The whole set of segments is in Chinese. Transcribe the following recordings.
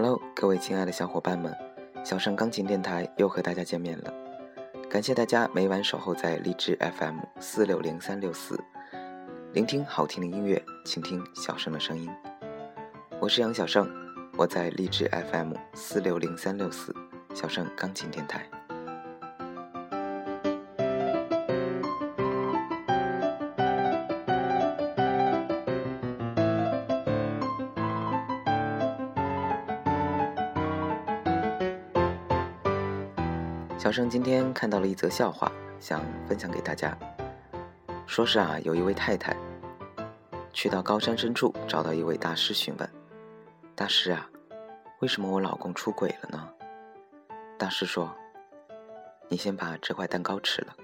Hello，各位亲爱的小伙伴们，小盛钢琴电台又和大家见面了。感谢大家每晚守候在荔枝 FM 四六零三六四，聆听好听的音乐，倾听小盛的声音。我是杨小盛，我在荔枝 FM 四六零三六四小盛钢琴电台。小盛今天看到了一则笑话，想分享给大家。说是啊，有一位太太去到高山深处，找到一位大师询问：“大师啊，为什么我老公出轨了呢？”大师说：“你先把这块蛋糕吃了。”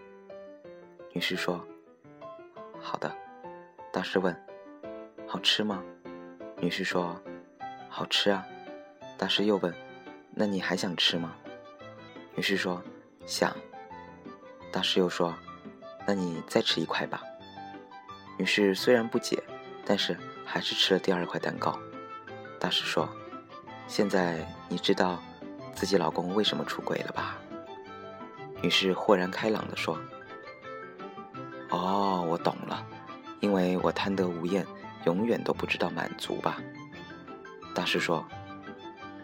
女士说：“好的。”大师问：“好吃吗？”女士说：“好吃啊。”大师又问：“那你还想吃吗？”女士说：“想。”大师又说：“那你再吃一块吧。”女士虽然不解，但是还是吃了第二块蛋糕。大师说：“现在你知道自己老公为什么出轨了吧？”女士豁然开朗地说：“哦，我懂了，因为我贪得无厌，永远都不知道满足吧。”大师说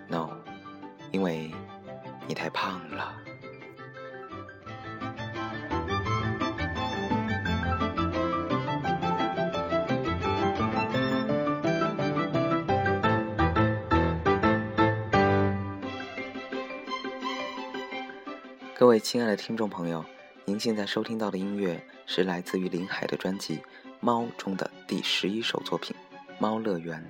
：“No，因为。”你太胖了。各位亲爱的听众朋友，您现在收听到的音乐是来自于林海的专辑《猫》中的第十一首作品《猫乐园》。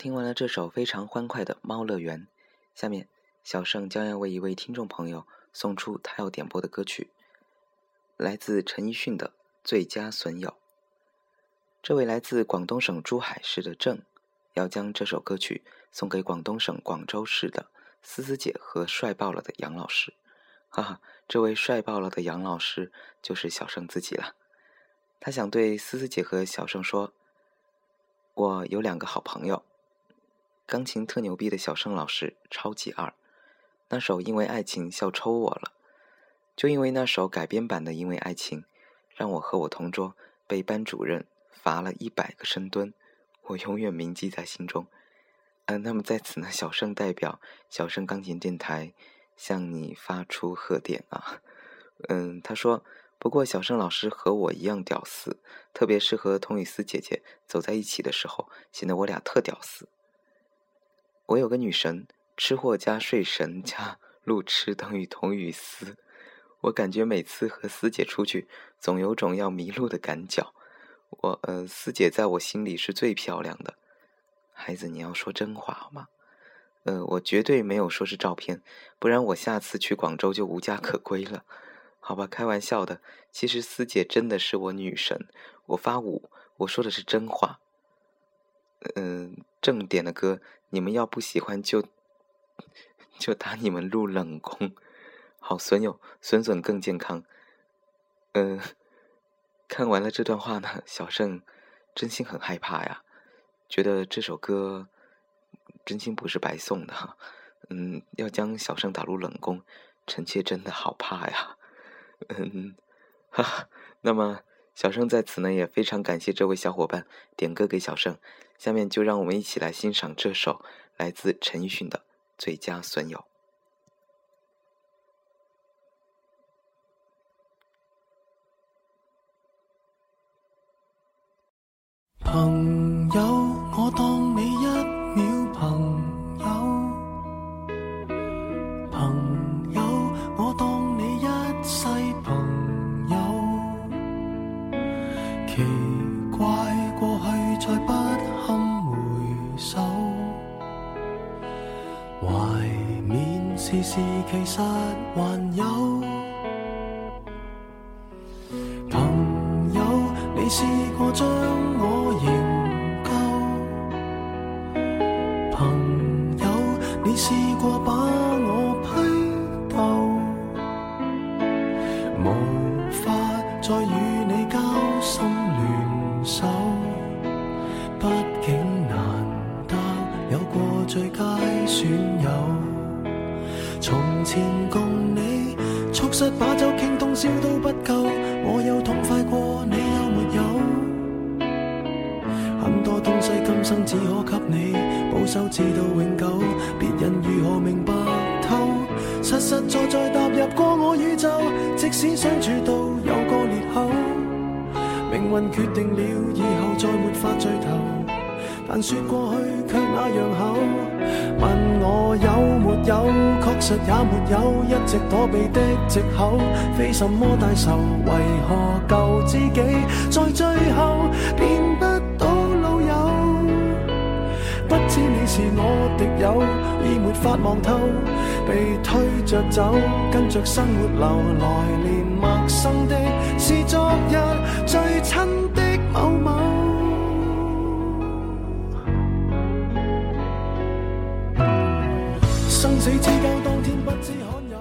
听完了这首非常欢快的《猫乐园》，下面小盛将要为一位听众朋友送出他要点播的歌曲，来自陈奕迅的《最佳损友》。这位来自广东省珠海市的郑，要将这首歌曲送给广东省广州市的思思姐和帅爆了的杨老师。哈哈，这位帅爆了的杨老师就是小盛自己了。他想对思思姐和小盛说。我有两个好朋友，钢琴特牛逼的小盛老师，超级二。那首《因为爱情笑抽我了》，就因为那首改编版的《因为爱情》，让我和我同桌被班主任罚了一百个深蹲，我永远铭记在心中。嗯，那么在此呢，小盛代表小盛钢琴电台向你发出贺电啊。嗯，他说。不过，小盛老师和我一样屌丝，特别是和童雨思姐姐走在一起的时候，显得我俩特屌丝。我有个女神，吃货加睡神加路痴等于童雨思。我感觉每次和思姐出去，总有种要迷路的赶脚。我呃，思姐在我心里是最漂亮的。孩子，你要说真话好吗？呃，我绝对没有说是照片，不然我下次去广州就无家可归了。好吧，开玩笑的。其实思姐真的是我女神，我发五，我说的是真话。嗯，正点的歌，你们要不喜欢就 就打你们入冷宫。好，损友，损损更健康。嗯，看完了这段话呢，小盛真心很害怕呀，觉得这首歌真心不是白送的哈。嗯，要将小盛打入冷宫，臣妾真的好怕呀。嗯，哈哈。那么，小盛在此呢也非常感谢这位小伙伴点歌给小盛。下面就让我们一起来欣赏这首来自陈奕迅的《最佳损友》。朋还有朋友，你试过将我营救？朋友，你试把酒倾通宵都不够，我有痛快过，你有没有？很多东西今生只可给你保守，至到永久，别人如何明白透？实实在在踏入过我宇宙，即使相处到有个裂口，命运决定了以后再没法聚头。但说过去却那样厚，我有没有，确实也没有，一直躲避的藉口，非什么大仇，为何旧知己在最后变不到老友？不知你是我敌友，已没法望透，被推着走，跟着生活流，来年陌生的是昨日最亲的某某。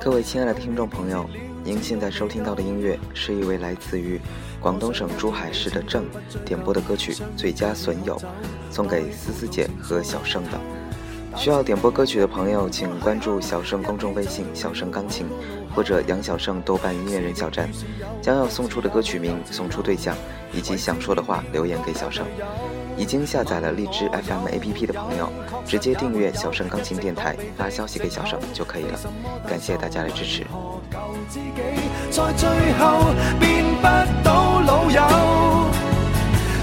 各位亲爱的听众朋友，您现在收听到的音乐是一位来自于广东省珠海市的郑点播的歌曲《最佳损友》，送给思思姐和小盛的。需要点播歌曲的朋友，请关注小盛公众微信“小盛钢琴”或者杨小盛豆瓣音乐人小站，将要送出的歌曲名、送出对象以及想说的话留言给小盛。已经下载了荔枝 FM APP 的朋友，直接订阅小盛钢琴电台，发消息给小盛就可以了。感谢大家的支持。旧知己在最後變不到老友。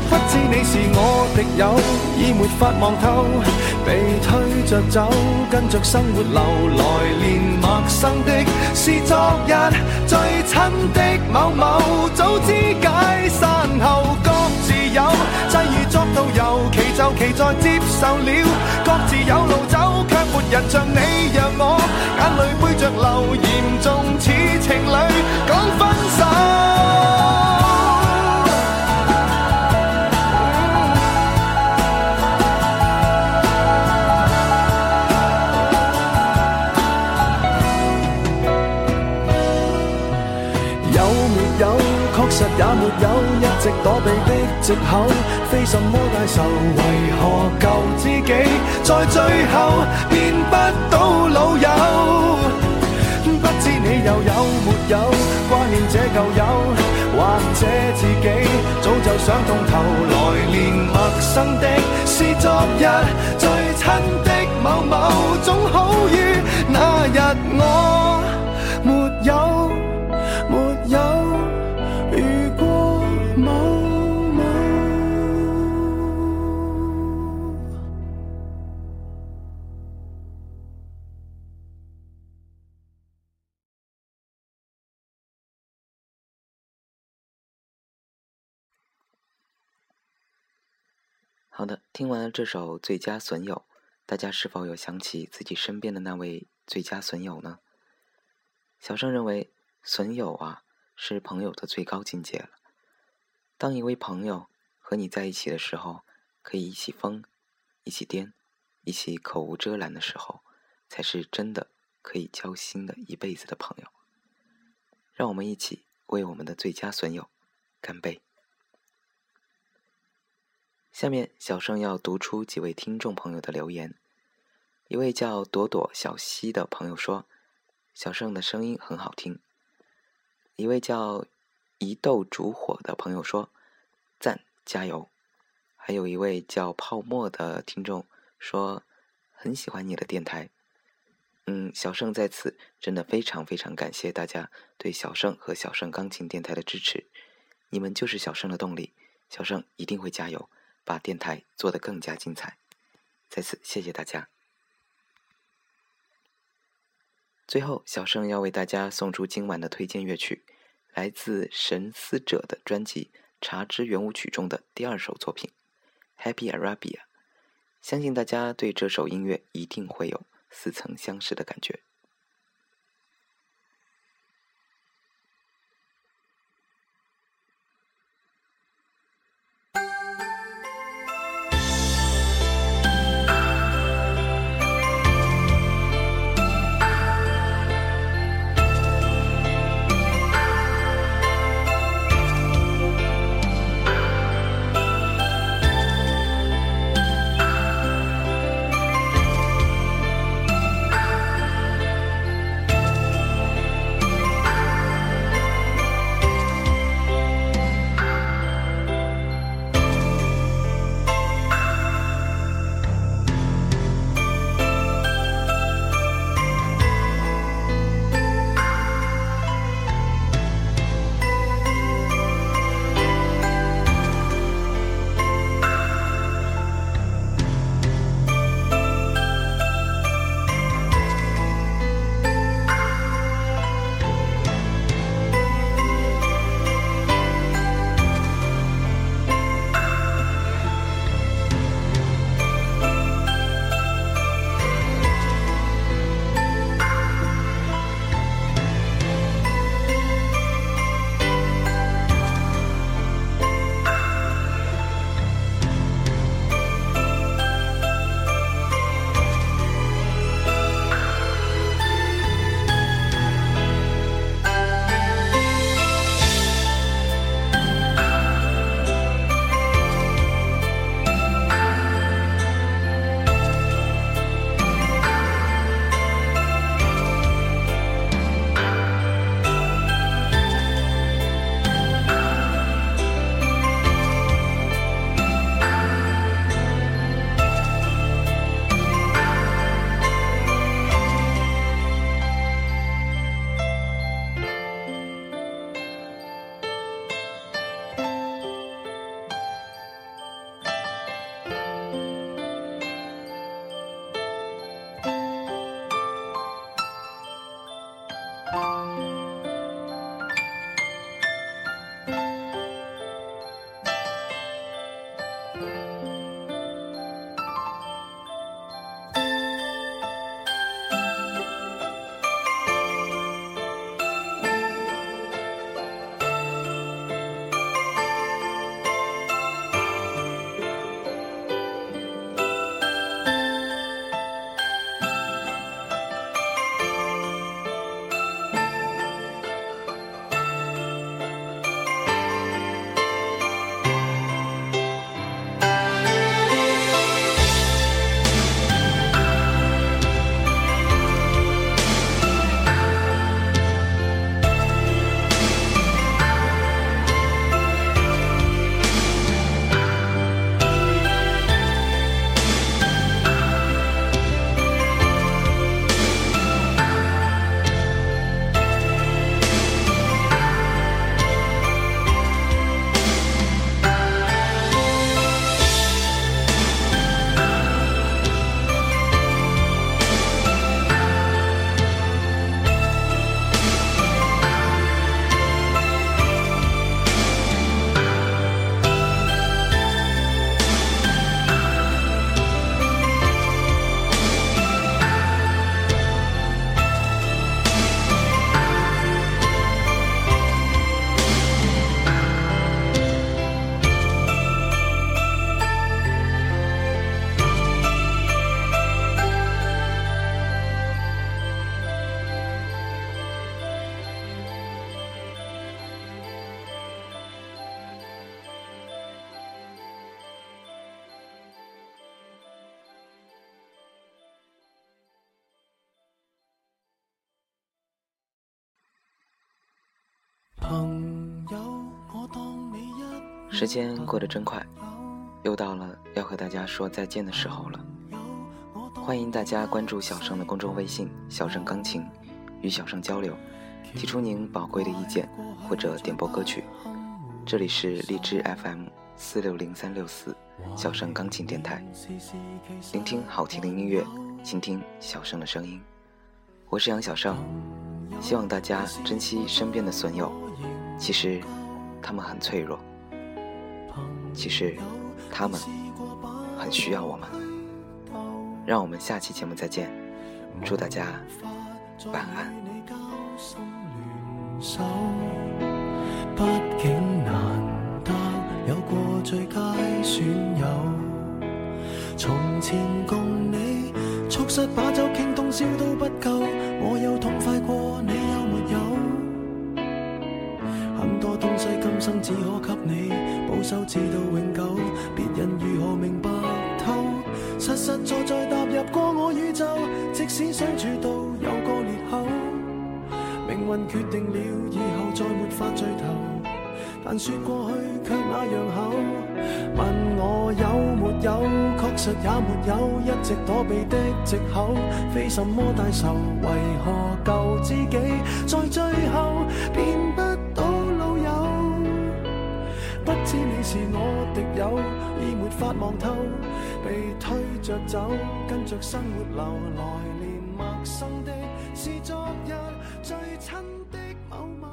不知你是我敵友，已没法望透，被推着走，跟着生活流，来年陌生的是昨日最亲的某某，早知解散后，都有，其就其在接受了，各自有路走，却没人像你让我眼泪背着流，严重似情侣讲分手。藉口，非什麼大仇。為何舊知己在最後變不到老友？不知你又有沒有掛念這舊友，或者自己早就想通透。來年陌生的是昨日最親的某某，總好好的，听完了这首《最佳损友》，大家是否有想起自己身边的那位最佳损友呢？小盛认为，损友啊是朋友的最高境界了。当一位朋友和你在一起的时候，可以一起疯，一起癫，一起口无遮拦的时候，才是真的可以交心的一辈子的朋友。让我们一起为我们的最佳损友干杯！下面，小盛要读出几位听众朋友的留言。一位叫朵朵小溪的朋友说：“小盛的声音很好听。”一位叫一豆煮火的朋友说：“赞，加油！”还有一位叫泡沫的听众说：“很喜欢你的电台。”嗯，小盛在此真的非常非常感谢大家对小盛和小盛钢琴电台的支持，你们就是小盛的动力，小盛一定会加油。把电台做得更加精彩，在此谢谢大家。最后，小盛要为大家送出今晚的推荐乐曲，来自神思者的专辑《茶之圆舞曲》中的第二首作品《Happy Arabia》。相信大家对这首音乐一定会有似曾相识的感觉。时间过得真快，又到了要和大家说再见的时候了。欢迎大家关注小盛的公众微信“小盛钢琴”，与小盛交流，提出您宝贵的意见或者点播歌曲。这里是荔枝 FM 四六零三六四小盛钢琴电台，聆听好听的音乐，倾听小盛的声音。我是杨小盛，希望大家珍惜身边的损友，其实他们很脆弱。其实，他们很需要我们。让我们下期节目再见，祝大家晚安。毕竟难得有过最佳损友，从前共你促膝把酒倾通宵都不够，我有痛快过你生只可给你。保守至到永久，别人如何明白透？实实在在踏入过我宇宙，即使相处到有个裂口，命运决定了以后再没法聚头。但说过去却那样厚，问我有没有，确实也没有，一直躲避的借口，非什么大仇，为何旧知己在最后变？不是我敌友，已没法望透，被推着走，跟着生活流，来年陌生的是昨日最亲的某某。